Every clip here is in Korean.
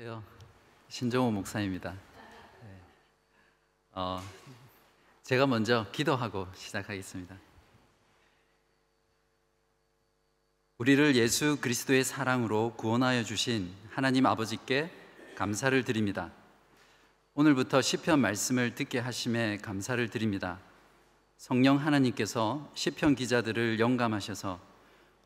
안녕하세요. 신정호 목사입니다. 네. 어, 제가 먼저 기도하고 시작하겠습니다. 우리를 예수 그리스도의 사랑으로 구원하여 주신 하나님 아버지께 감사를 드립니다. 오늘부터 시편 말씀을 듣게 하심에 감사를 드립니다. 성령 하나님께서 시편 기자들을 영감하셔서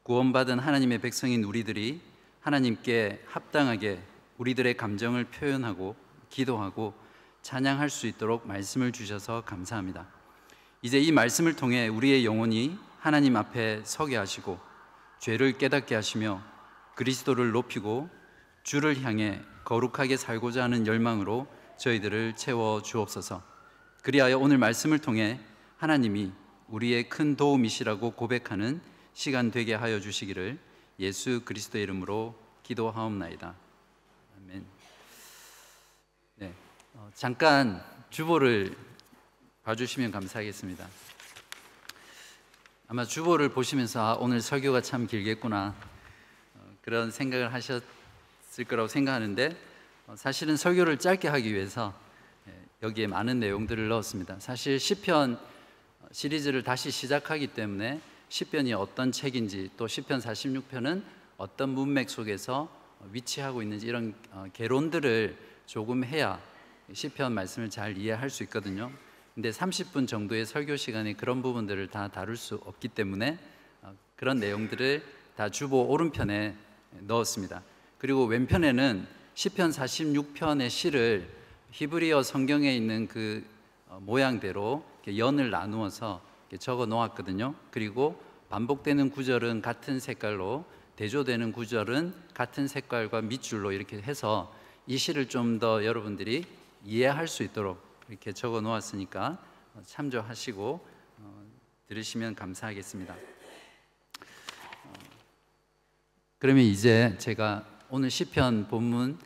구원받은 하나님의 백성인 우리들이 하나님께 합당하게 우리들의 감정을 표현하고 기도하고 찬양할 수 있도록 말씀을 주셔서 감사합니다. 이제 이 말씀을 통해 우리의 영혼이 하나님 앞에 서게 하시고 죄를 깨닫게 하시며 그리스도를 높이고 주를 향해 거룩하게 살고자 하는 열망으로 저희들을 채워 주옵소서. 그리하여 오늘 말씀을 통해 하나님이 우리의 큰 도움이시라고 고백하는 시간 되게 하여 주시기를 예수 그리스도의 이름으로 기도하옵나이다. 아멘. 네, 어, 잠깐 주보를 봐주시면 감사하겠습니다. 아마 주보를 보시면서 아, 오늘 설교가 참 길겠구나 어, 그런 생각을 하셨을 거라고 생각하는데 어, 사실은 설교를 짧게 하기 위해서 예, 여기에 많은 내용들을 넣었습니다. 사실 시편 어, 시리즈를 다시 시작하기 때문에 시편이 어떤 책인지 또 시편 46편은 어떤 문맥 속에서 위치하고 있는지 이런 개론들을 조금 해야 시편 말씀을 잘 이해할 수 있거든요. 근데 30분 정도의 설교 시간에 그런 부분들을 다 다룰 수 없기 때문에 어, 그런 내용들을 다 주보 오른편에 넣었습니다. 그리고 왼편에는 시편 46편의 시를 히브리어 성경에 있는 그 어, 모양대로 연을 나누어서 적어 놓았거든요. 그리고 반복되는 구절은 같은 색깔로 대조되는 구절은 같은 색깔과 밑줄로 이렇게 해서 이 시를 좀 더 여러분들이 이해할 수 있도록 이렇게 적어 놓았으니까 어, 참조하시고 어, 들으시면 감사하겠습니다. 어, 그러면 이제 제가 오늘 시편 본문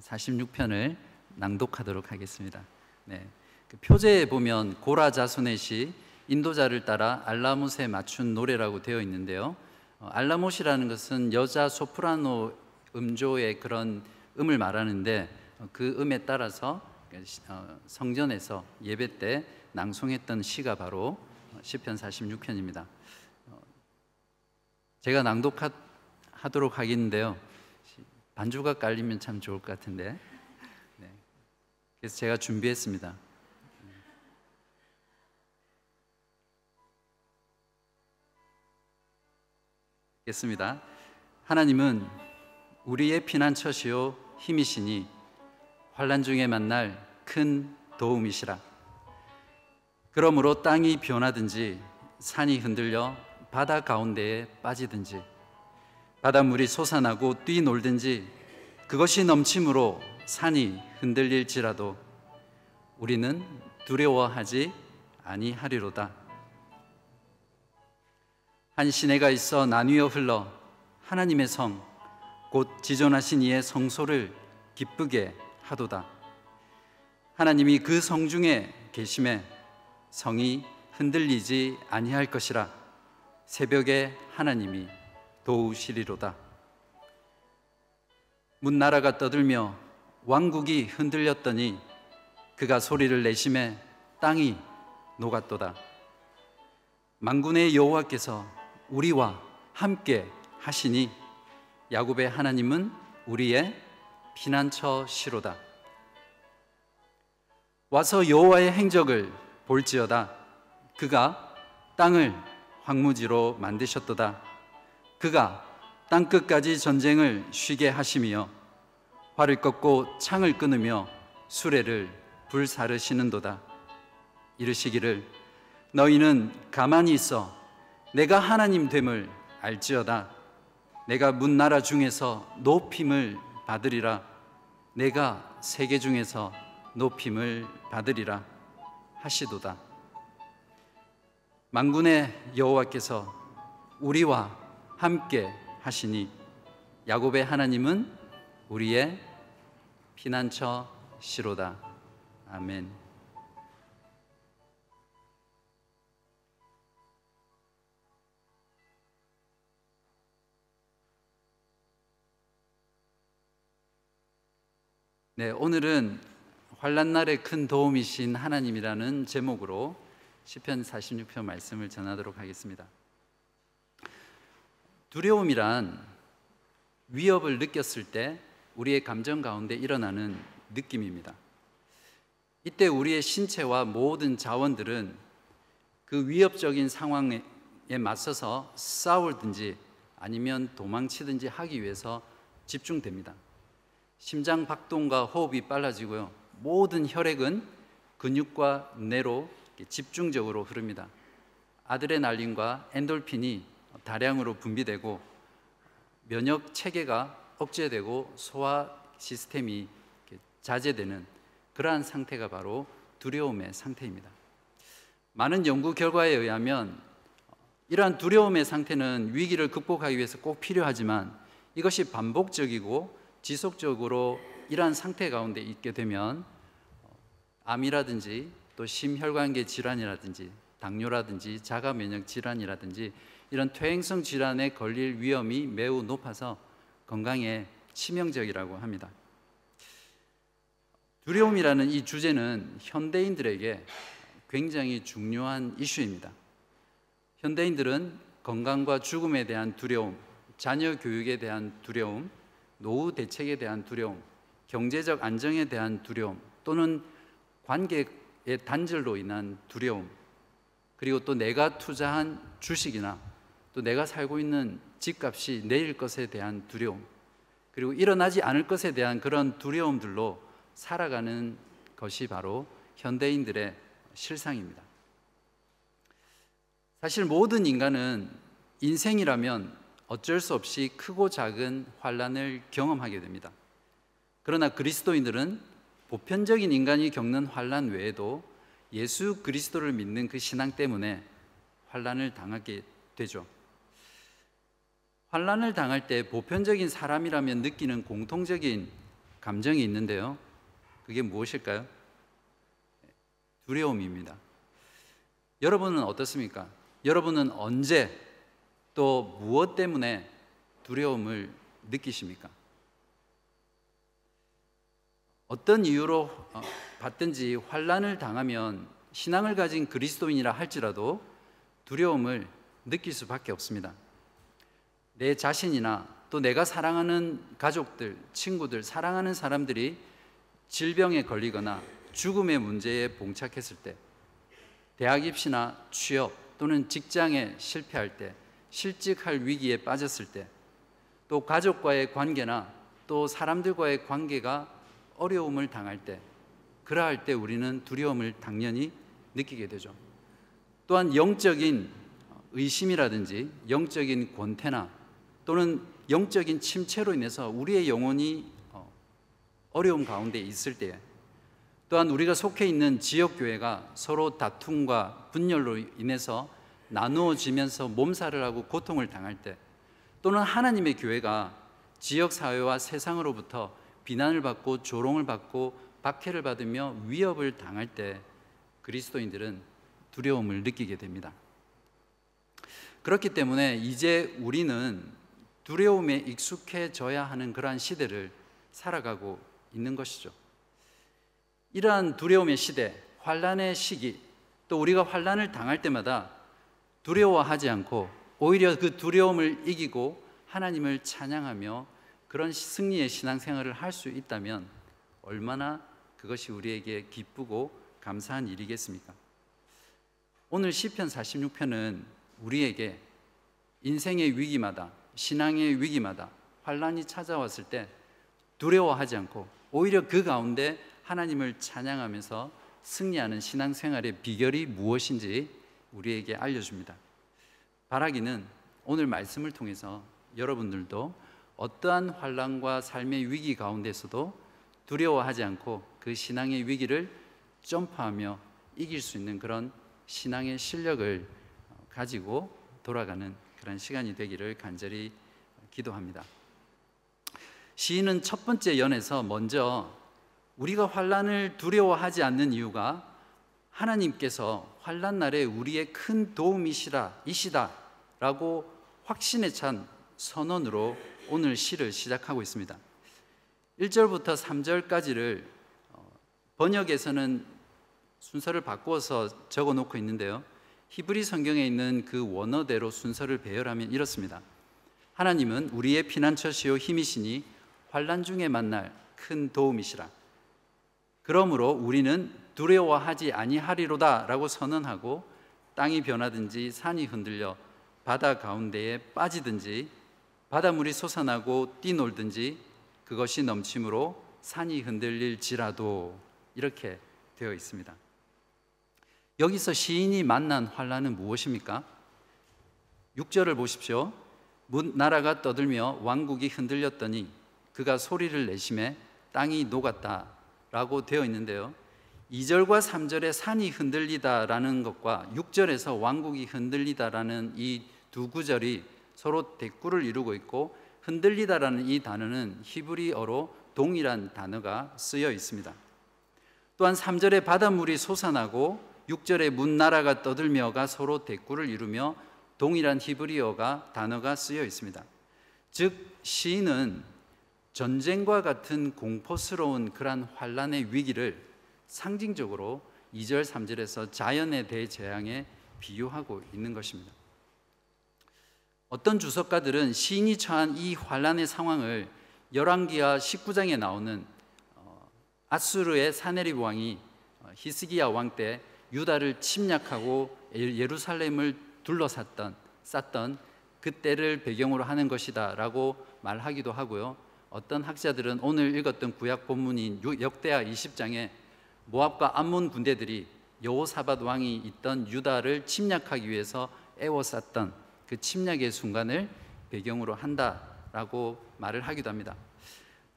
46편을 낭독하도록 하겠습니다. 네. 그 표제에 보면 고라 자손의 시 인도자를 따라 알라못에 맞춘 노래라고 되어 있는데요. 알라못이라는 것은 여자 소프라노 음조의 그런 음을 말하는데 그 음에 따라서 어, 성전에서 예배 때 낭송했던 시가 바로 시편 46편입니다. 어, 제가 낭독하도록 하겠는데요. 반주가 깔리면 참 좋을 것 같은데. 네. 그래서 제가 준비했습니다. 겠습니다. 하나님은 우리의 피난처시요 힘이시니 환란 중에 만날 큰 도움이시라. 그러므로 땅이 변하든지 산이 흔들려 바다 가운데에 빠지든지 바닷물이 솟아나고 뛰놀든지 그것이 넘침으로 산이 흔들릴지라도 우리는 두려워하지 아니하리로다. 한 시내가 있어 나뉘어 흘러 하나님의 성, 곧 지존하신 이의 성소를 기쁘게 하도다. 하나님이 그 성 중에 계심에 성이 흔들리지 아니할 것이라 새벽에 하나님이 도우시리로다. 문나라가 떠들며 왕국이 흔들렸더니 그가 소리를 내심에 땅이 녹았도다. 만군의 여호와께서 우리와 함께 하시니 야곱의 하나님은 우리의 피난처 시로다. 와서 여호와의 행적을 볼지어다. 그가 땅을 황무지로 만드셨도다. 그가 땅 끝까지 전쟁을 쉬게 하시며 활을 꺾고 창을 끊으며 수레를 불사르시는도다. 이르시기를 너희는 가만히 있어 내가 하나님 됨을 알지어다. 내가 문나라 중에서 높임을 받으리라 내가 세계 중에서 높임을 받으리라 하시도다 만군의 여호와께서 우리와 함께 하시니 야곱의 하나님은 우리의 피난처 시로다 아멘. 네, 오늘은 환란 날에 큰 도움이신 하나님이라는 제목으로 시편 46편 말씀을 전하도록 하겠습니다. 두려움이란 위협을 느꼈을 때 우리의 감정 가운데 일어나는 느낌입니다. 이때 우리의 신체와 모든 자원들은 그 위협적인 상황에 맞서서 싸울든지 아니면 도망치든지 하기 위해서 집중됩니다. 심장 박동과 호흡이 빨라지고요. 모든 혈액은 근육과 뇌로 집중적으로 흐릅니다. 아드레날린과 엔돌핀이 다량으로 분비되고 면역 체계가 억제되고 소화 시스템이 자제되는 그러한 상태가 바로 두려움의 상태입니다. 많은 연구 결과에 의하면 이러한 두려움의 상태는 위기를 극복하기 위해서 꼭 필요하지만 이것이 반복적이고 지속적으로 이러한 상태 가운데 있게 되면 암이라든지 또 심혈관계 질환이라든지 당뇨라든지 자가 면역 질환이라든지 이런 퇴행성 질환에 걸릴 위험이 매우 높아서 건강에 치명적이라고 합니다. 두려움이라는 이 주제는 현대인들에게 굉장히 중요한 이슈입니다. 현대인들은 건강과 죽음에 대한 두려움, 자녀 교육에 대한 두려움, 노후 대책에 대한 두려움, 경제적 안정에 대한 두려움 또는 관계의 단절로 인한 두려움, 그리고 또 내가 투자한 주식이나 또 내가 살고 있는 집값이 내일 것에 대한 두려움, 그리고 일어나지 않을 것에 대한 그런 두려움들로 살아가는 것이 바로 현대인들의 실상입니다. 사실 모든 인간은 인생이라면 어쩔 수 없이 크고 작은 환란을 경험하게 됩니다. 그러나 그리스도인들은 보편적인 인간이 겪는 환란 외에도 예수 그리스도를 믿는 그 신앙 때문에 환란을 당하게 되죠. 환란을 당할 때 보편적인 사람이라면 느끼는 공통적인 감정이 있는데요. 그게 무엇일까요? 두려움입니다. 여러분은 어떻습니까? 여러분은 언제 또 무엇 때문에 두려움을 느끼십니까? 어떤 이유로 어, 받든지 환란을 당하면 신앙을 가진 그리스도인이라 할지라도 두려움을 느낄 수밖에 없습니다. 내 자신이나 또 내가 사랑하는 가족들, 친구들, 사랑하는 사람들이 질병에 걸리거나 죽음의 문제에 봉착했을 때, 대학 입시나 취업 또는 직장에 실패할 때, 실직할 위기에 빠졌을 때, 또 가족과의 관계나 또 사람들과의 관계가 어려움을 당할 때, 그러할 때 우리는 두려움을 당연히 느끼게 되죠. 또한 영적인 의심이라든지 영적인 권태나 또는 영적인 침체로 인해서 우리의 영혼이 어, 어려움 가운데 있을 때 또한 우리가 속해 있는 지역 교회가 서로 다툼과 분열로 인해서 나누어지면서 몸살을 하고 고통을 당할 때 또는 하나님의 교회가 지역 사회와 세상으로부터 비난을 받고 조롱을 받고 박해를 받으며 위협을 당할 때 그리스도인들은 두려움을 느끼게 됩니다. 그렇기 때문에 이제 우리는 두려움에 익숙해져야 하는 그러한 시대를 살아가고 있는 것이죠. 이러한 두려움의 시대, 환란의 시기, 또 우리가 환란을 당할 때마다 두려워하지 않고 오히려 그 두려움을 이기고 하나님을 찬양하며 그런 승리의 신앙생활을 할 수 있다면 얼마나 그것이 우리에게 기쁘고 감사한 일이겠습니까? 오늘 시편 46편은 우리에게 인생의 위기마다 신앙의 위기마다 환란이 찾아왔을 때 두려워하지 않고 오히려 그 가운데 하나님을 찬양하면서 승리하는 신앙생활의 비결이 무엇인지 우리에게 알려줍니다. 바라기는 오늘 말씀을 통해서 여러분들도 어떠한 환란과 삶의 위기 가운데서도 두려워하지 않고 그 신앙의 위기를 점프하며 이길 수 있는 그런 신앙의 실력을 가지고 돌아가는 그런 시간이 되기를 간절히 기도합니다. 시인은 첫 번째 연에서 먼저 우리가 환란을 두려워하지 않는 이유가 하나님께서 환란 날에 우리의 큰 도움이시라 이시다라고 확신에 찬 선언으로 오늘 시를 시작하고 있습니다. 1절부터 3절까지를 어, 번역에서는 순서를 바꾸어서 적어 놓고 있는데요. 히브리 성경에 있는 그 원어대로 순서를 배열하면 이렇습니다. 하나님은 우리의 피난처시요 힘이시니 환란 중에 만날 큰 도움이시라. 그러므로 우리는 두려워하지 아니하리로다라고 선언하고 땅이 변하든지 산이 흔들려 바다 가운데에 빠지든지 바닷물이 솟아나고 뛰놀든지 그것이 넘침으로 산이 흔들릴지라도 이렇게 되어 있습니다. 여기서 시인이 만난 환란은 무엇입니까? 6절을 보십시오. 나라가 떠들며 왕국이 흔들렸더니 그가 소리를 내심에 땅이 녹았다라고 되어 있는데요. 2절과 3절에 산이 흔들리다라는 것과 6절에서 왕국이 흔들리다라는 이 두 구절이 서로 대꾸를 이루고 있고 흔들리다라는 이 단어는 히브리어로 동일한 단어가 쓰여 있습니다. 또한 3절에 바닷물이 솟아나고 6절에 문나라가 떠들며가 서로 대꾸를 이루며 동일한 히브리어가 단어가 쓰여 있습니다. 즉 시인은 전쟁과 같은 공포스러운 그러한 환란의 위기를 상징적으로 2절 3절에서 자연에 대재앙에 비유하고 있는 것입니다. 어떤 주석가들은 시인이 처한 이 환란의 상황을 열왕기하 19장에 나오는 어, 아수르의 사네립 왕이 어, 히스기야 왕 때 유다를 침략하고 예루살렘을 둘러쌌던 쌌던 그때를 배경으로 하는 것이다라고 말하기도 하고요. 어떤 학자들은 오늘 읽었던 구약 본문인 역대하 20장에 모압과 암몬 군대들이 여호사밧 왕이 있던 유다를 침략하기 위해서 애워쌌던 그 침략의 순간을 배경으로 한다라고 말을 하기도 합니다.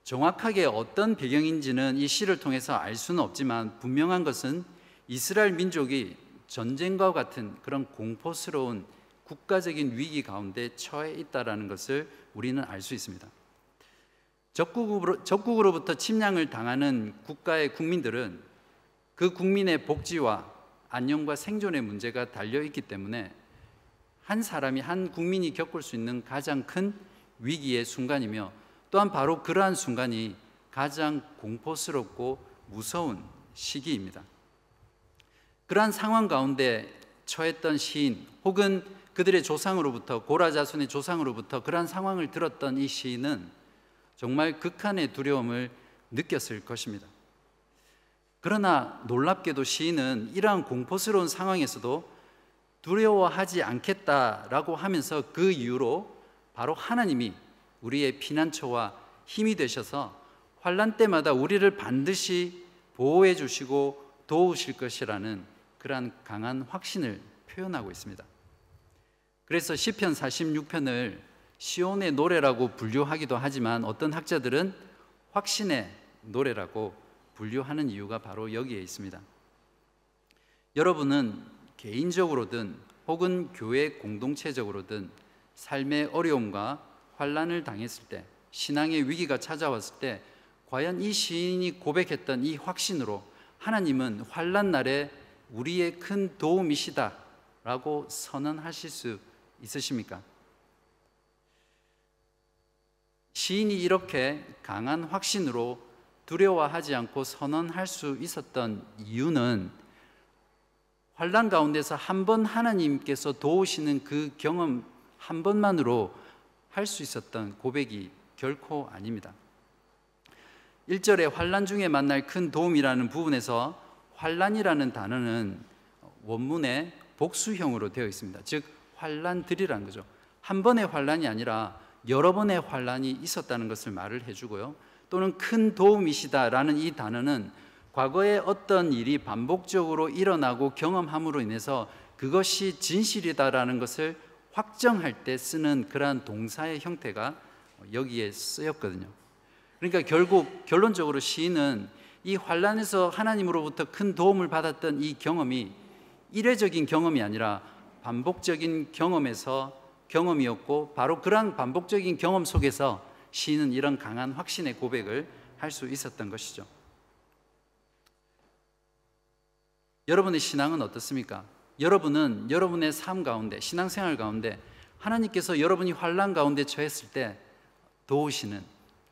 정확하게 어떤 배경인지는 이 시를 통해서 알 수는 없지만 분명한 것은 이스라엘 민족이 전쟁과 같은 그런 공포스러운 국가적인 위기 가운데 처해 있다라는 것을 우리는 알 수 있습니다. 적국으로, 적국으로부터 침략을 당하는 국가의 국민들은 그 국민의 복지와 안녕과 생존의 문제가 달려 있기 때문에 한 사람이 한 국민이 겪을 수 있는 가장 큰 위기의 순간이며 또한 바로 그러한 순간이 가장 공포스럽고 무서운 시기입니다. 그러한 상황 가운데 처했던 시인 혹은 그들의 조상으로부터 고라 자손의 조상으로부터 그러한 상황을 들었던 이 시인은 정말 극한의 두려움을 느꼈을 것입니다. 그러나 놀랍게도 시인은 이러한 공포스러운 상황에서도 두려워하지 않겠다라고 하면서 그 이유로 바로 하나님이 우리의 피난처와 힘이 되셔서 환란 때마다 우리를 반드시 보호해 주시고 도우실 것이라는 그러한 강한 확신을 표현하고 있습니다. 그래서 시편 46편을 시온의 노래라고 분류하기도 하지만 어떤 학자들은 확신의 노래라고 분류하는 이유가 바로 여기에 있습니다. 여러분은 개인적으로든 혹은 교회 공동체적으로든 삶의 어려움과 환란을 당했을 때 신앙의 위기가 찾아왔을 때 과연 이 시인이 고백했던 이 확신으로 하나님은 환란 날에 우리의 큰 도움이시다라고 선언하실 수 있으십니까? 시인이 이렇게 강한 확신으로 두려워하지 않고 선언할 수 있었던 이유는 환란 가운데서 한 번 하나님께서 도우시는 그 경험 한 번만으로 할 수 있었던 고백이 결코 아닙니다. 1절에 환란 중에 만날 큰 도움이라는 부분에서 환란이라는 단어는 원문에 복수형으로 되어 있습니다. 즉 환란들이라는 거죠. 한 번의 환란이 아니라 여러 번의 환란이 있었다는 것을 말을 해주고요. 또는 큰 도움이시다라는 이 단어는 과거에 어떤 일이 반복적으로 일어나고 경험함으로 인해서 그것이 진실이다라는 것을 확정할 때 쓰는 그러한 동사의 형태가 여기에 쓰였거든요. 그러니까 결국 결론적으로 시인은 이 환란에서 하나님으로부터 큰 도움을 받았던 이 경험이 이례적인 경험이 아니라 반복적인 경험에서 경험이었고 바로 그러한 반복적인 경험 속에서 시인은 이런 강한 확신의 고백을 할 수 있었던 것이죠. 여러분의 신앙은 어떻습니까? 여러분은 여러분의 삶 가운데 신앙생활 가운데 하나님께서 여러분이 환란 가운데 처했을 때 도우시는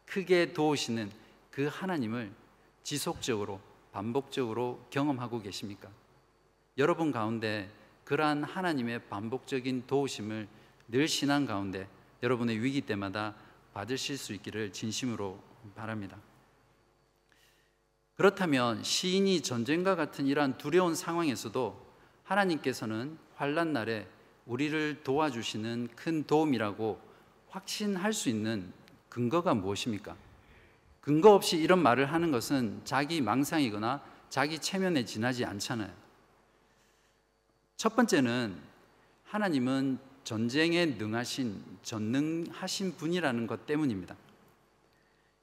크게 도우시는 그 하나님을 지속적으로 반복적으로 경험하고 계십니까? 여러분 가운데 그러한 하나님의 반복적인 도우심을 늘 신앙 가운데 여러분의 위기 때마다 받으실 수 있기를 진심으로 바랍니다. 그렇다면 시인이 전쟁과 같은 이러한 두려운 상황에서도 하나님께서는 환란 날에 우리를 도와주시는 큰 도움이라고 확신할 수 있는 근거가 무엇입니까? 근거 없이 이런 말을 하는 것은 자기 망상이거나 자기 체면에 지나지 않잖아요. 첫 번째는 하나님은 전쟁에 능하신 전능하신 분이라는 것 때문입니다.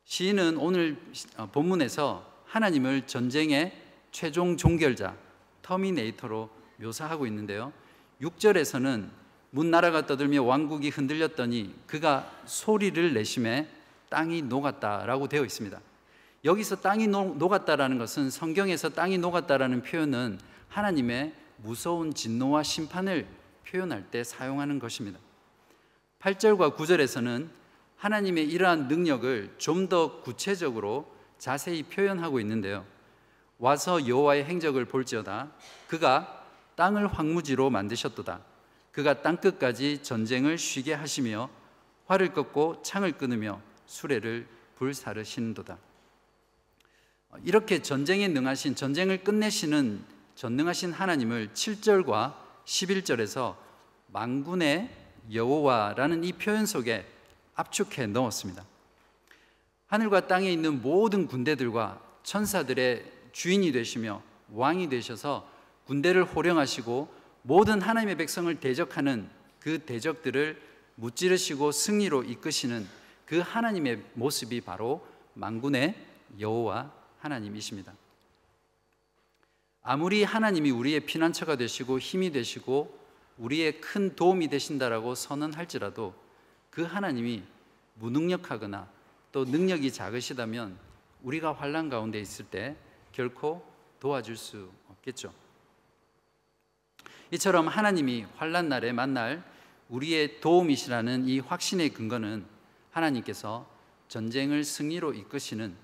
시인은 오늘 어, 본문에서 하나님을 전쟁의 최종 종결자 terminator로 묘사하고 있는데요. 6절에서는 뭇 나라가 떠들며 왕국이 흔들렸더니 그가 소리를 내시매 땅이 녹았다라고 되어 있습니다. 여기서 땅이 녹았다라는 것은 성경에서 땅이 녹았다라는 표현은 하나님의 무서운 진노와 심판을 표현할 때 사용하는 것입니다. 8절과 9절에서는 하나님의 이러한 능력을 좀 더 구체적으로 자세히 표현하고 있는데요. 와서 여호와의 행적을 볼지어다 그가 땅을 황무지로 만드셨도다 그가 땅 끝까지 전쟁을 쉬게 하시며 활을 꺾고 창을 끊으며 수레를 불사르시는도다 이렇게 전쟁에 능하신 전쟁을 끝내시는 전능하신 하나님을 7절과 11절에서 만군의 여호와라는 이 표현 속에 압축해 넣었습니다. 하늘과 땅에 있는 모든 군대들과 천사들의 주인이 되시며 왕이 되셔서 군대를 호령하시고 모든 하나님의 백성을 대적하는 그 대적들을 무찌르시고 승리로 이끄시는 그 하나님의 모습이 바로 만군의 여호와 하나님이십니다. 아무리 하나님이 우리의 피난처가 되시고 힘이 되시고 우리의 큰 도움이 되신다라고 선언할지라도 그 하나님이 무능력하거나 또 능력이 작으시다면 우리가 환란 가운데 있을 때 결코 도와줄 수 없겠죠. 이처럼 하나님이 환란 날에 만날 우리의 도움이시라는 이 확신의 근거는 하나님께서 전쟁을 승리로 이끄시는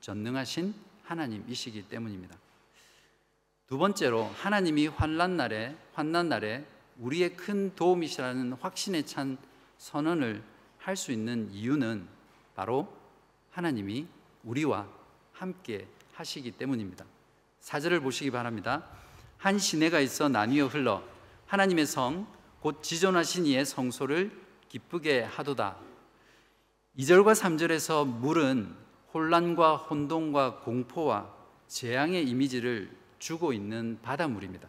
전능하신 하나님이시기 때문입니다. 두 번째로 하나님이 환난 날에 환난 날에 우리의 큰 도움이시라는 확신에 찬 선언을 할 수 있는 이유는 바로 하나님이 우리와 함께 하시기 때문입니다. 사절을 보시기 바랍니다. 한 시내가 있어 나뉘어 흘러 하나님의 성 곧 지존하신 이의 성소를 기쁘게 하도다. 2절과 3절에서 물은 혼란과 혼동과 공포와 재앙의 이미지를 주고 있는 바닷물입니다.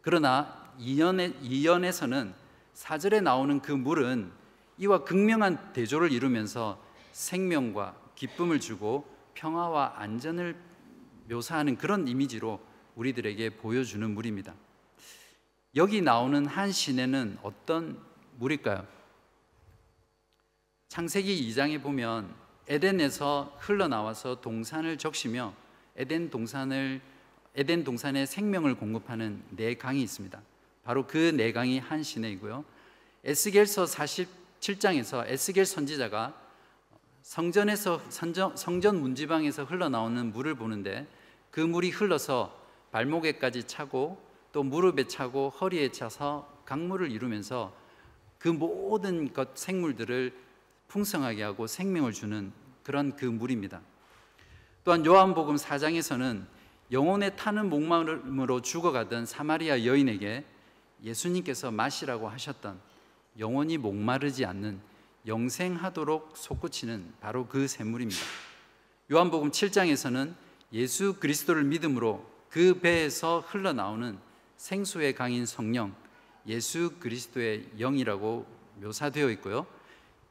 그러나 이연에, 이연에 서는 사절에 나오는 그 물은 이와 극명한 대조를 이루면서 생명과 기쁨을 주고 평화와 안전을 묘사하는 그런 이미지로 우리들에게 보여주는 물입니다. 여기 나오는 한 시내는 어떤 물일까요? 창세기 2장에 보면 에덴에서 흘러나와서 동산을 적시며 에덴 동산을 에덴 동산에 생명을 공급하는 네 강이 있습니다. 바로 그 네 강이 한 시내이고요. 에스겔서 47장에서 에스겔 선지자가 성전에서 성전, 성전 문지방에서 흘러나오는 물을 보는데 그 물이 흘러서 발목에까지 차고 또 무릎에 차고 허리에 차서 강물을 이루면서 그 모든 것 생물들을 풍성하게 하고 생명을 주는 그런 그 물입니다. 또한 요한복음 4장에서는 영혼에 타는 목마름으로 죽어가던 사마리아 여인에게 예수님께서 마시라고 하셨던 영혼이 목마르지 않는 영생하도록 솟구치는 바로 그 샘물입니다. 요한복음 7장에서는 예수 그리스도를 믿음으로 그 배에서 흘러나오는 생수의 강인 성령, 예수 그리스도의 영이라고 묘사되어 있고요.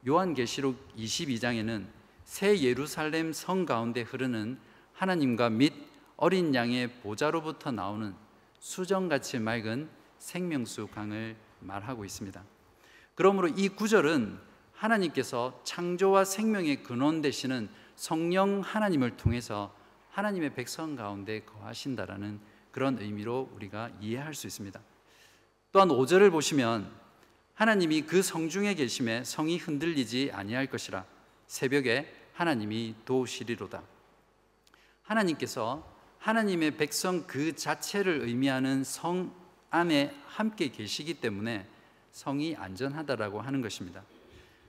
요한계시록 22장에는 새 예루살렘 성 가운데 흐르는 하나님과 및 어린 양의 보좌로부터 나오는 수정같이 맑은 생명수 강을 말하고 있습니다. 그러므로 이 구절은 하나님께서 창조와 생명의 근원 되시는 성령 하나님을 통해서 하나님의 백성 가운데 거하신다라는 그런 의미로 우리가 이해할 수 있습니다. 또한 5절을 보시면 하나님이 그 성중에 계심에 성이 흔들리지 아니할 것이라 새벽에 하나님이 도우시리로다. 하나님께서 하나님의 백성 그 자체를 의미하는 성 안에 함께 계시기 때문에 성이 안전하다라고 하는 것입니다.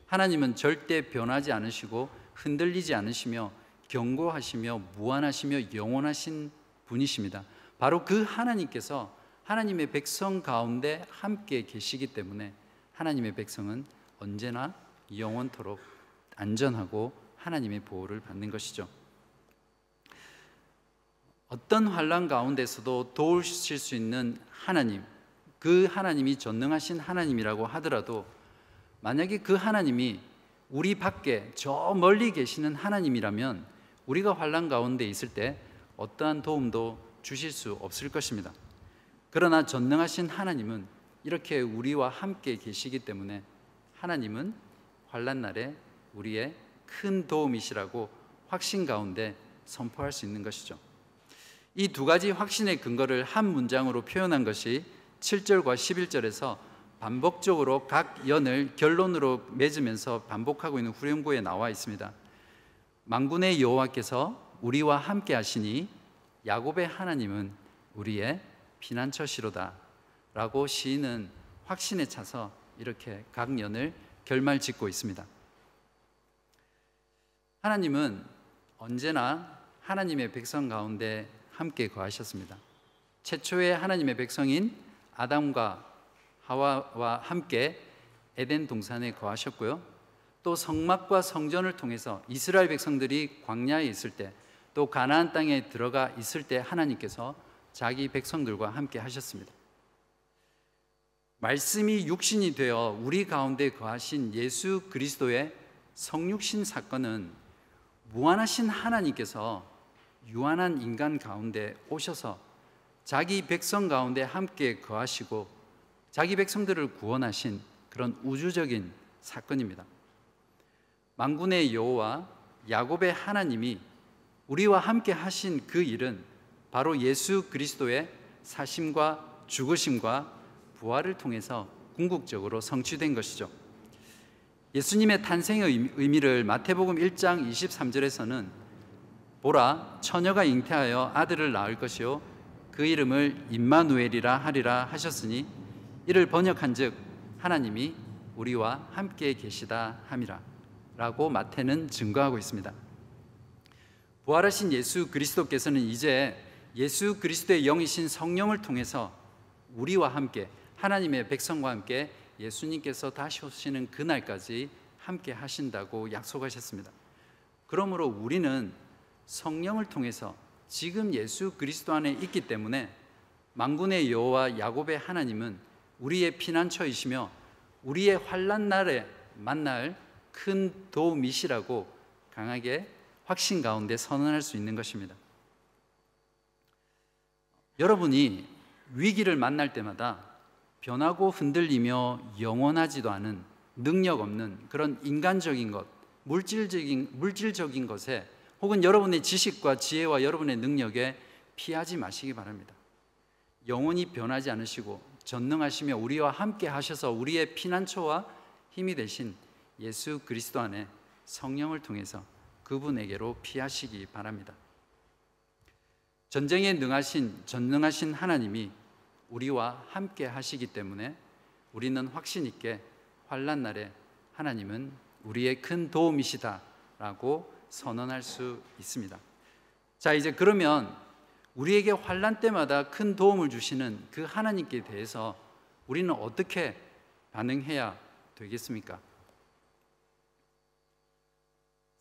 하나님은 절대 변하지 않으시고 흔들리지 않으시며 경고하시며 무한하시며 영원하신 분이십니다. 바로 그 하나님께서 하나님의 백성 가운데 함께 계시기 때문에 하나님의 백성은 언제나 영원토록 안전하고 하나님의 보호를 받는 것이죠. 어떤 환란 가운데서도 도우실 수 있는 하나님, 그 하나님이 전능하신 하나님이라고 하더라도 만약에 그 하나님이 우리 밖에 저 멀리 계시는 하나님이라면 우리가 환란 가운데 있을 때 어떠한 도움도 주실 수 없을 것입니다. 그러나 전능하신 하나님은 이렇게 우리와 함께 계시기 때문에 하나님은 환란 날에 우리의 큰 도움이시라고 확신 가운데 선포할 수 있는 것이죠. 이 두 가지 확신의 근거를 한 문장으로 표현한 것이 7절과 11절에서 반복적으로 각 연을 결론으로 맺으면서 반복하고 있는 후렴구에 나와 있습니다. 만군의 여호와께서 우리와 함께 하시니 야곱의 하나님은 우리의 피난처시로다라고 시인은 확신에 차서 이렇게 각 연을 결말 짓고 있습니다. 하나님은 언제나 하나님의 백성 가운데 함께 거하셨습니다. 최초의 하나님의 백성인 아담과 하와와 함께 에덴 동산에 거하셨고요. 또 성막과 성전을 통해서 이스라엘 백성들이 광야에 있을 때, 또 가나안 땅에 들어가 있을 때 하나님께서 자기 백성들과 함께 하셨습니다. 말씀이 육신이 되어 우리 가운데 거하신 예수 그리스도의 성육신 사건은 무한하신 하나님께서 유한한 인간 가운데 오셔서 자기 백성 가운데 함께 거하시고 자기 백성들을 구원하신 그런 우주적인 사건입니다. 만군의 여호와 야곱의 하나님이 우리와 함께 하신 그 일은 바로 예수 그리스도의 사심과 죽으심과 부활을 통해서 궁극적으로 성취된 것이죠. 예수님의 탄생의 의미를 마태복음 1장 23절에서는 보라 처녀가 잉태하여 아들을 낳을 것이요 그 이름을 임마누엘이라 하리라 하셨으니 이를 번역한즉 하나님이 우리와 함께 계시다 함이라 라고 마태는 증거하고 있습니다. 부활하신 예수 그리스도께서는 이제 예수 그리스도의 영이신 성령을 통해서 우리와 함께 하나님의 백성과 함께 예수님께서 다시 오시는 그날까지 함께 하신다고 약속하셨습니다. 그러므로 우리는 성령을 통해서 지금 예수 그리스도 안에 있기 때문에 만군의 여호와 야곱의 하나님은 우리의 피난처이시며 우리의 환난 날에 만날 큰 도움이시라고 강하게 확신 가운데 선언할 수 있는 것입니다. 여러분이 위기를 만날 때마다 변하고 흔들리며 영원하지도 않은 능력 없는 그런 인간적인 것, 물질적인 물질적인 것에 혹은 여러분의 지식과 지혜와 여러분의 능력에 피하지 마시기 바랍니다. 영원히 변하지 않으시고 전능하시며 우리와 함께 하셔서 우리의 피난처와 힘이 되신 예수 그리스도 안에 성령을 통해서 그분에게로 피하시기 바랍니다. 전쟁에 능하신 전능하신 하나님이 우리와 함께 하시기 때문에 우리는 확신 있게 환란 날에 하나님은 우리의 큰 도움이시다라고 선언할 수 있습니다. 자, 이제 그러면 우리에게 환란 때마다 큰 도움을 주시는 그 하나님께 대해서 우리는 어떻게 반응해야 되겠습니까?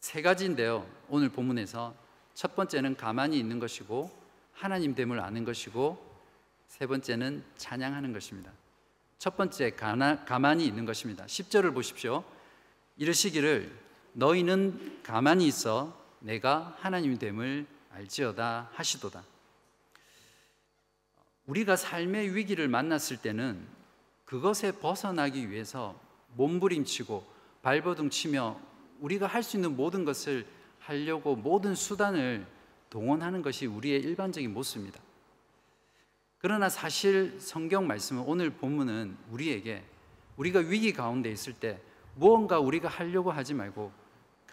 세 가지인데요. 오늘 본문에서 첫 번째는 가만히 있는 것이고 하나님 됨을 아는 것이고 세 번째는 찬양하는 것입니다. 첫 번째 가만히 있는 것입니다. 10절을 보십시오. 이르시기를 너희는 가만히 있어 내가 하나님 됨을 알지어다 하시도다. 우리가 삶의 위기를 만났을 때는 그것에 벗어나기 위해서 몸부림치고 발버둥 치며 우리가 할 수 있는 모든 것을 하려고 모든 수단을 동원하는 것이 우리의 일반적인 모습입니다. 그러나 사실 성경 말씀은 오늘 본문은 우리에게 우리가 위기 가운데 있을 때 무언가 우리가 하려고 하지 말고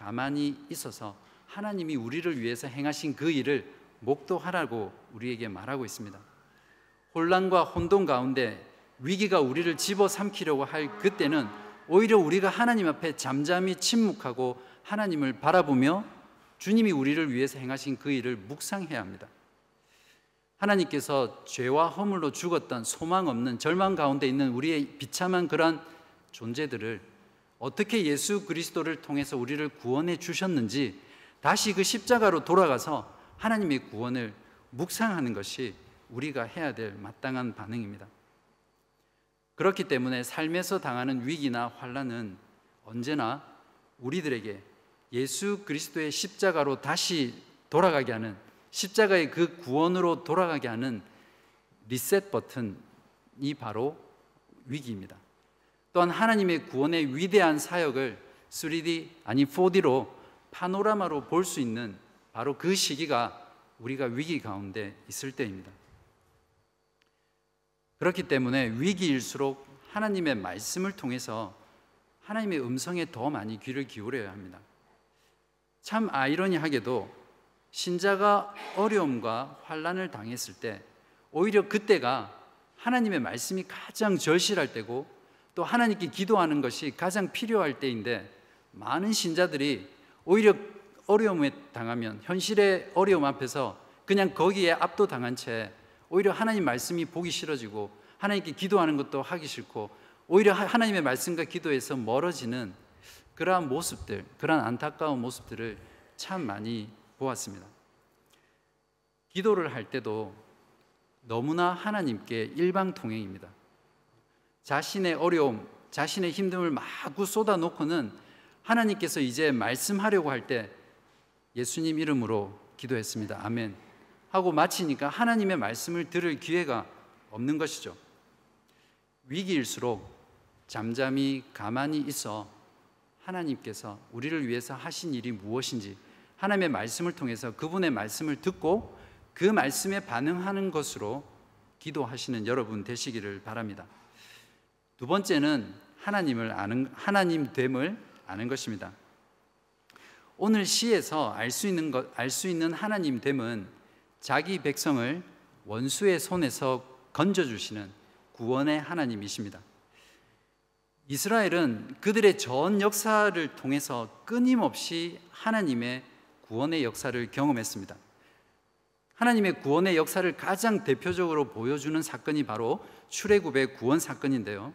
가만히 있어서 하나님이 우리를 위해서 행하신 그 일을 목도하라고 우리에게 말하고 있습니다. 혼란과 혼돈 가운데 위기가 우리를 집어삼키려고 할 그때는 오히려 우리가 하나님 앞에 잠잠히 침묵하고 하나님을 바라보며 주님이 우리를 위해서 행하신 그 일을 묵상해야 합니다. 하나님께서 죄와 허물로 죽었던 소망 없는 절망 가운데 있는 우리의 비참한 그러한 존재들을 어떻게 예수 그리스도를 통해서 우리를 구원해 주셨는지 다시 그 십자가로 돌아가서 하나님의 구원을 묵상하는 것이 우리가 해야 될 마땅한 반응입니다. 그렇기 때문에 삶에서 당하는 위기나 환란은 언제나 우리들에게 예수 그리스도의 십자가로 다시 돌아가게 하는 십자가의 그 구원으로 돌아가게 하는 리셋 버튼이 바로 위기입니다. 또한 하나님의 구원의 위대한 사역을 3D 아니 4D로 파노라마로 볼 수 있는 바로 그 시기가 우리가 위기 가운데 있을 때입니다. 그렇기 때문에 위기일수록 하나님의 말씀을 통해서 하나님의 음성에 더 많이 귀를 기울여야 합니다. 참 아이러니하게도 신자가 어려움과 환란을 당했을 때 오히려 그때가 하나님의 말씀이 가장 절실할 때고 또 하나님께 기도하는 것이 가장 필요할 때인데 많은 신자들이 오히려 어려움에 당하면 현실의 어려움 앞에서 그냥 거기에 압도당한 채 오히려 하나님 말씀이 보기 싫어지고 하나님께 기도하는 것도 하기 싫고 오히려 하나님의 말씀과 기도에서 멀어지는 그러한 모습들, 그러한 안타까운 모습들을 참 많이 보았습니다. 기도를 할 때도 너무나 하나님께 일방통행입니다. 자신의 어려움, 자신의 힘듦을 마구 쏟아놓고는 하나님께서 이제 말씀하려고 할 때 예수님 이름으로 기도했습니다. 아멘. 하고 마치니까 하나님의 말씀을 들을 기회가 없는 것이죠. 위기일수록 잠잠히 가만히 있어 하나님께서 우리를 위해서 하신 일이 무엇인지 하나님의 말씀을 통해서 그분의 말씀을 듣고 그 말씀에 반응하는 것으로 기도하시는 여러분 되시기를 바랍니다. 두 번째는 하나님을 아는 하나님 됨을 아는 것입니다. 오늘 시에서 알 수 있는 것, 알 수 있는 하나님 됨은 자기 백성을 원수의 손에서 건져 주시는 구원의 하나님이십니다. 이스라엘은 그들의 전 역사를 통해서 끊임없이 하나님의 구원의 역사를 경험했습니다. 하나님의 구원의 역사를 가장 대표적으로 보여주는 사건이 바로 출애굽의 구원 사건인데요.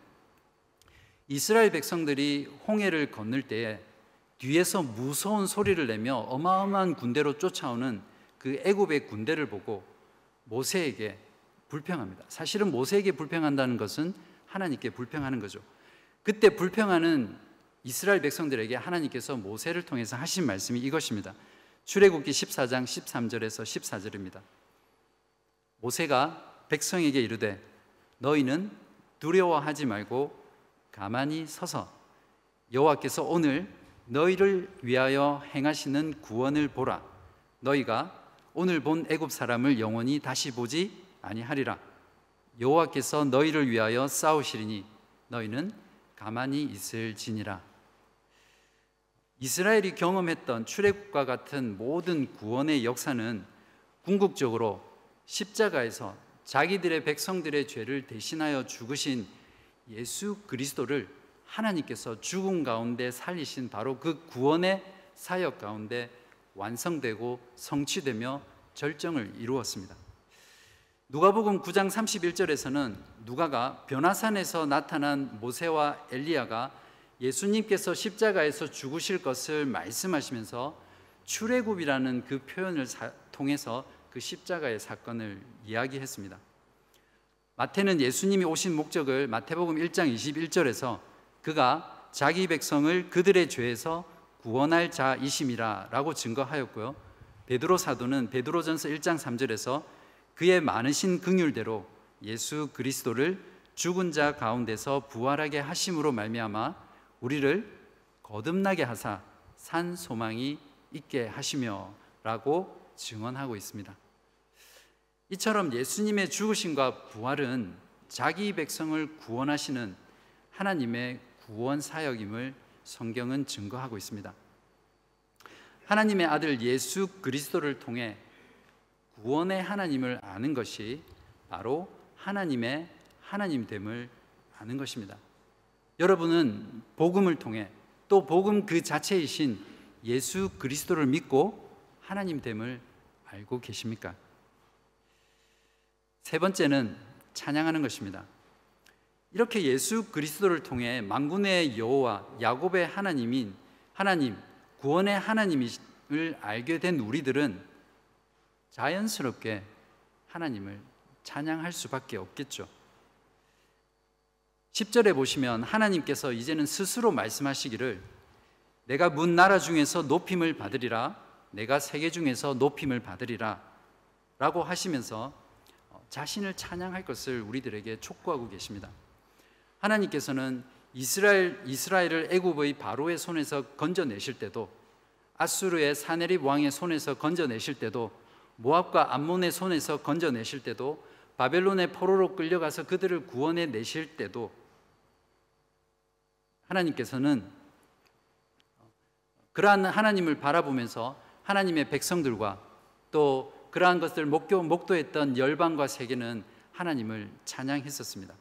이스라엘 백성들이 홍해를 건널 때에 뒤에서 무서운 소리를 내며 어마어마한 군대로 쫓아오는 그 애굽의 군대를 보고 모세에게 불평합니다. 사실은 모세에게 불평한다는 것은 하나님께 불평하는 거죠. 그때 불평하는 이스라엘 백성들에게 하나님께서 모세를 통해서 하신 말씀이 이것입니다. 출애굽기 14장 13절에서 14절입니다. 모세가 백성에게 이르되 너희는 두려워하지 말고 가만히 서서 여호와께서 오늘 너희를 위하여 행하시는 구원을 보라. 너희가 오늘 본 애굽 사람을 영원히 다시 보지 아니하리라. 여호와께서 너희를 위하여 싸우시리니 너희는 가만히 있을지니라. 이스라엘이 경험했던 출애굽과 같은 모든 구원의 역사는 궁극적으로 십자가에서 자기들의 백성들의 죄를 대신하여 죽으신 예수 그리스도를 하나님께서 죽음 가운데 살리신 바로 그 구원의 사역 가운데 완성되고 성취되며 절정을 이루었습니다. 누가복음 9장 31절에서는 누가가 변화산에서 나타난 모세와 엘리야가 예수님께서 십자가에서 죽으실 것을 말씀하시면서 출애굽이라는 그 표현을 통해서 그 십자가의 사건을 이야기했습니다. 마태는 예수님이 오신 목적을 마태복음 1장 21절에서 그가 자기 백성을 그들의 죄에서 구원할 자이심이라라고 증거하였고요. 베드로 사도는 베드로전서 1장 3절에서 그의 많으신 긍휼대로 예수 그리스도를 죽은 자 가운데서 부활하게 하심으로 말미암아 우리를 거듭나게 하사 산 소망이 있게 하시며라고 증언하고 있습니다. 이처럼 예수님의 죽으심과 부활은 자기 백성을 구원하시는 하나님의 구원 사역임을 성경은 증거하고 있습니다. 하나님의 아들 예수 그리스도를 통해 구원의 하나님을 아는 것이 바로 하나님의 하나님됨을 아는 것입니다. 여러분은 복음을 통해 또 복음 그 자체이신 예수 그리스도를 믿고 하나님됨을 알고 계십니까? 세 번째는 찬양하는 것입니다. 이렇게 예수 그리스도를 통해 만군의 여호와 야곱의 하나님인 하나님 구원의 하나님을 알게 된 우리들은 자연스럽게 하나님을 찬양할 수밖에 없겠죠. 10절에 보시면 하나님께서 이제는 스스로 말씀하시기를 내가 문 나라 중에서 높임을 받으리라 내가 세계 중에서 높임을 받으리라 라고 하시면서 자신을 찬양할 것을 우리들에게 촉구하고 계십니다. 하나님께서는 이스라엘 이스라엘을 애굽의 바로의 손에서 건져내실 때도 아수르의 사네립 왕의 손에서 건져내실 때도 모압과 암몬의 손에서 건져내실 때도 바벨론의 포로로 끌려가서 그들을 구원해 내실 때도 하나님께서는 그러한 하나님을 바라보면서 하나님의 백성들과 또 그러한 것들 목도, 목도했던 열방과 세계는 하나님을 찬양했었습니다.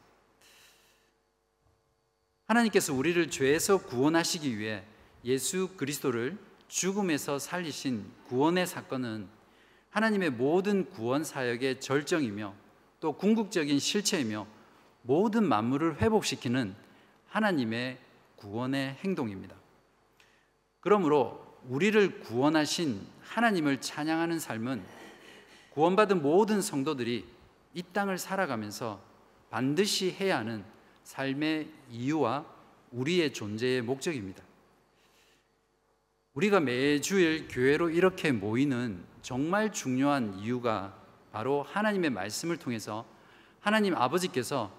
하나님께서 우리를 죄에서 구원하시기 위해 예수 그리스도를 죽음에서 살리신 구원의 사건은 하나님의 모든 구원 사역의 절정이며 또 궁극적인 실체이며 모든 만물을 회복시키는 하나님의 구원의 행동입니다. 그러므로 우리를 구원하신 하나님을 찬양하는 삶은 구원받은 모든 성도들이 이 땅을 살아가면서 반드시 해야 하는 삶의 이유와 우리의 존재의 목적입니다. 우리가 매주일 교회로 이렇게 모이는 정말 중요한 이유가 바로 하나님의 말씀을 통해서 하나님 아버지께서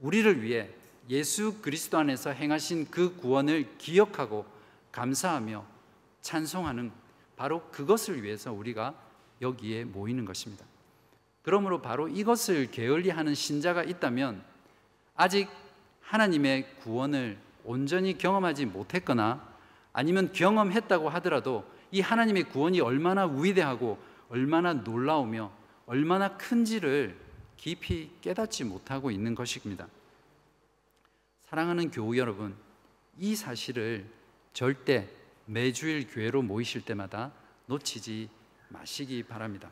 우리를 위해 예수 그리스도 안에서 행하신 그 구원을 기억하고 감사하며 찬송하는 바로 그것을 위해서 우리가 여기에 모이는 것입니다. 그러므로 바로 이것을 게을리 하는 신자가 있다면 아직 하나님의 구원을 온전히 경험하지 못했거나 아니면 경험했다고 하더라도 이 하나님의 구원이 얼마나 위대하고 얼마나 놀라우며 얼마나 큰지를 깊이 깨닫지 못하고 있는 것입니다. 사랑하는 교우 여러분, 이 사실을 절대 매주일 교회로 모이실 때마다 놓치지 마시기 바랍니다.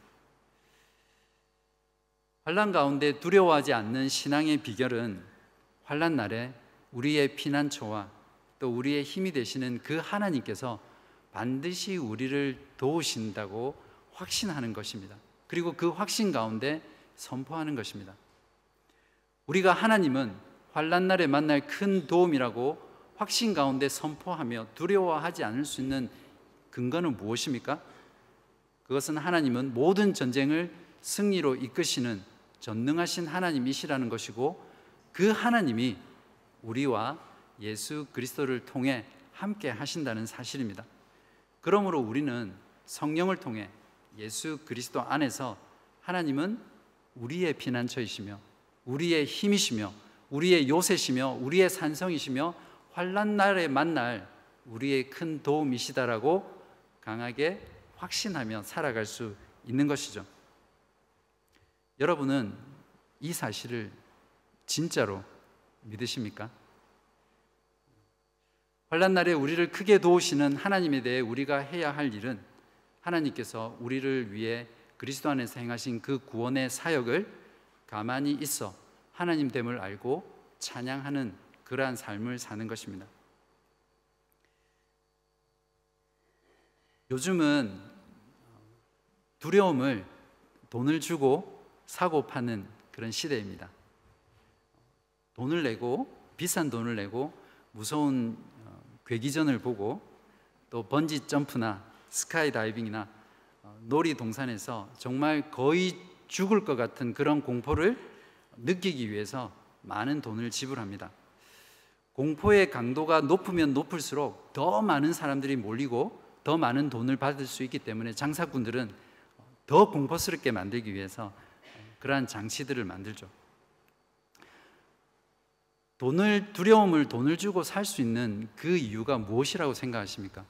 환란 가운데 두려워하지 않는 신앙의 비결은 환란 날에 우리의 피난처와 또 우리의 힘이 되시는 그 하나님께서 반드시 우리를 도우신다고 확신하는 것입니다. 그리고 그 확신 가운데 선포하는 것입니다. 우리가 하나님은 환란 날에 만날 큰 도움이라고 확신 가운데 선포하며 두려워하지 않을 수 있는 근거는 무엇입니까? 그것은 하나님은 모든 전쟁을 승리로 이끄시는 전능하신 하나님이시라는 것이고 그 하나님이 우리와 예수 그리스도를 통해 함께 하신다는 사실입니다. 그러므로 우리는 성령을 통해 예수 그리스도 안에서 하나님은 우리의 피난처이시며 우리의 힘이시며 우리의 요새시며 우리의 산성이시며 환란 날에 만날 우리의 큰 도움이시다라고 강하게 확신하며 살아갈 수 있는 것이죠. 여러분은 이 사실을 진짜로 믿으십니까? 환란 날에 우리를 크게 도우시는 하나님에 대해 우리가 해야 할 일은 하나님께서 우리를 위해 그리스도 안에서 행하신 그 구원의 사역을 가만히 있어 하나님 됨을 알고 찬양하는 그러한 삶을 사는 것입니다. 요즘은 두려움을 돈을 주고 사고 파는 그런 시대입니다. 돈을 내고 비싼 돈을 내고 무서운 어, 괴기전을 보고 또 번지 점프나 스카이 다이빙이나 어, 놀이동산에서 정말 거의 죽을 것 같은 그런 공포를 느끼기 위해서 많은 돈을 지불합니다. 공포의 강도가 높으면 높을수록 더 많은 사람들이 몰리고 더 많은 돈을 받을 수 있기 때문에 장사꾼들은 더 공포스럽게 만들기 위해서 그러한 장치들을 만들죠. 돈을 두려움을 돈을 주고 살 수 있는 그 이유가 무엇이라고 생각하십니까?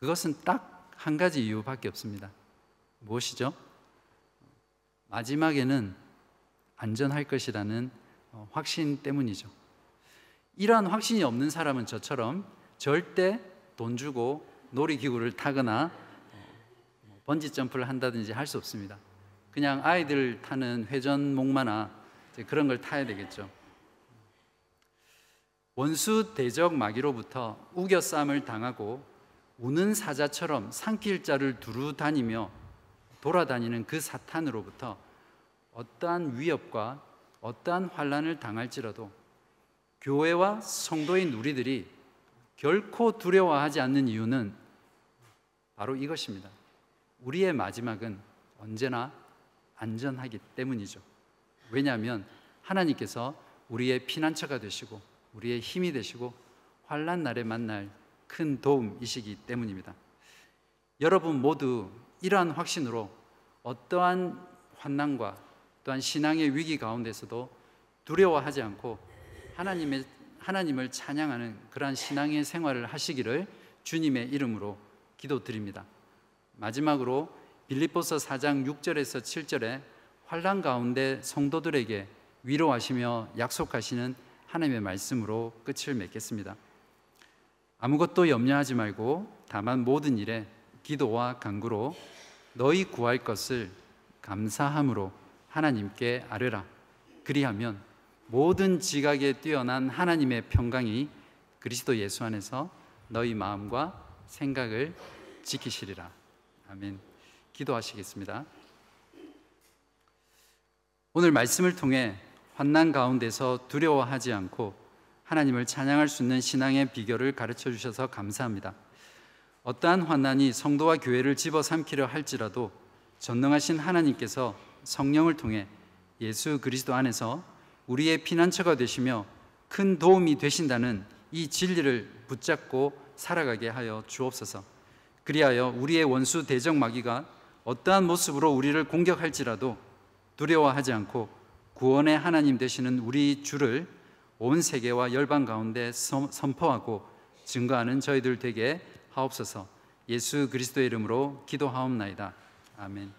그것은 딱 한 가지 이유밖에 없습니다. 무엇이죠? 마지막에는 안전할 것이라는 어, 확신 때문이죠. 이러한 확신이 없는 사람은 저처럼 절대 돈 주고 놀이기구를 타거나 어, 번지 점프를 한다든지 할 수 없습니다. 그냥 아이들 타는 회전 목마나 그런 걸 타야 되겠죠. 원수 대적 마귀로부터 우겨쌈을 당하고 우는 사자처럼 산길자를 두루 다니며 돌아다니는 그 사탄으로부터 어떠한 위협과 어떠한 환란을 당할지라도 교회와 성도인 우리들이 결코 두려워하지 않는 이유는 바로 이것입니다. 우리의 마지막은 언제나 안전하기 때문이죠. 왜냐하면 하나님께서 우리의 피난처가 되시고 우리의 힘이 되시고 환란 날에 만날 큰 도움이시기 때문입니다. 여러분 모두 이러한 확신으로 어떠한 환난과 또한 신앙의 위기 가운데서도 두려워하지 않고 하나님의 하나님을 찬양하는 그러한 신앙의 생활을 하시기를 주님의 이름으로 기도드립니다. 마지막으로 빌립보서 4장 6절에서 7절에 환란 가운데 성도들에게 위로하시며 약속하시는 하나님의 말씀으로 끝을 맺겠습니다. 아무것도 염려하지 말고 다만 모든 일에 기도와 간구로 너희 구할 것을 감사함으로 하나님께 아뢰라. 그리하면 모든 지각에 뛰어난 하나님의 평강이 그리스도 예수 안에서 너희 마음과 생각을 지키시리라. 아멘. 기도하시겠습니다. 오늘 말씀을 통해 환난 가운데서 두려워하지 않고 하나님을 찬양할 수 있는 신앙의 비결을 가르쳐 주셔서 감사합니다. 어떠한 환난이 성도와 교회를 집어삼키려 할지라도 전능하신 하나님께서 성령을 통해 예수 그리스도 안에서 우리의 피난처가 되시며 큰 도움이 되신다는 이 진리를 붙잡고 살아가게 하여 주옵소서. 그리하여 우리의 원수 대적 마귀가 어떠한 모습으로 우리를 공격할지라도 두려워하지 않고 구원의 하나님 되시는 우리 주를 온 세계와 열방 가운데 선포하고 증거하는 저희들 되게 하옵소서. 예수 그리스도의 이름으로 기도하옵나이다. 아멘.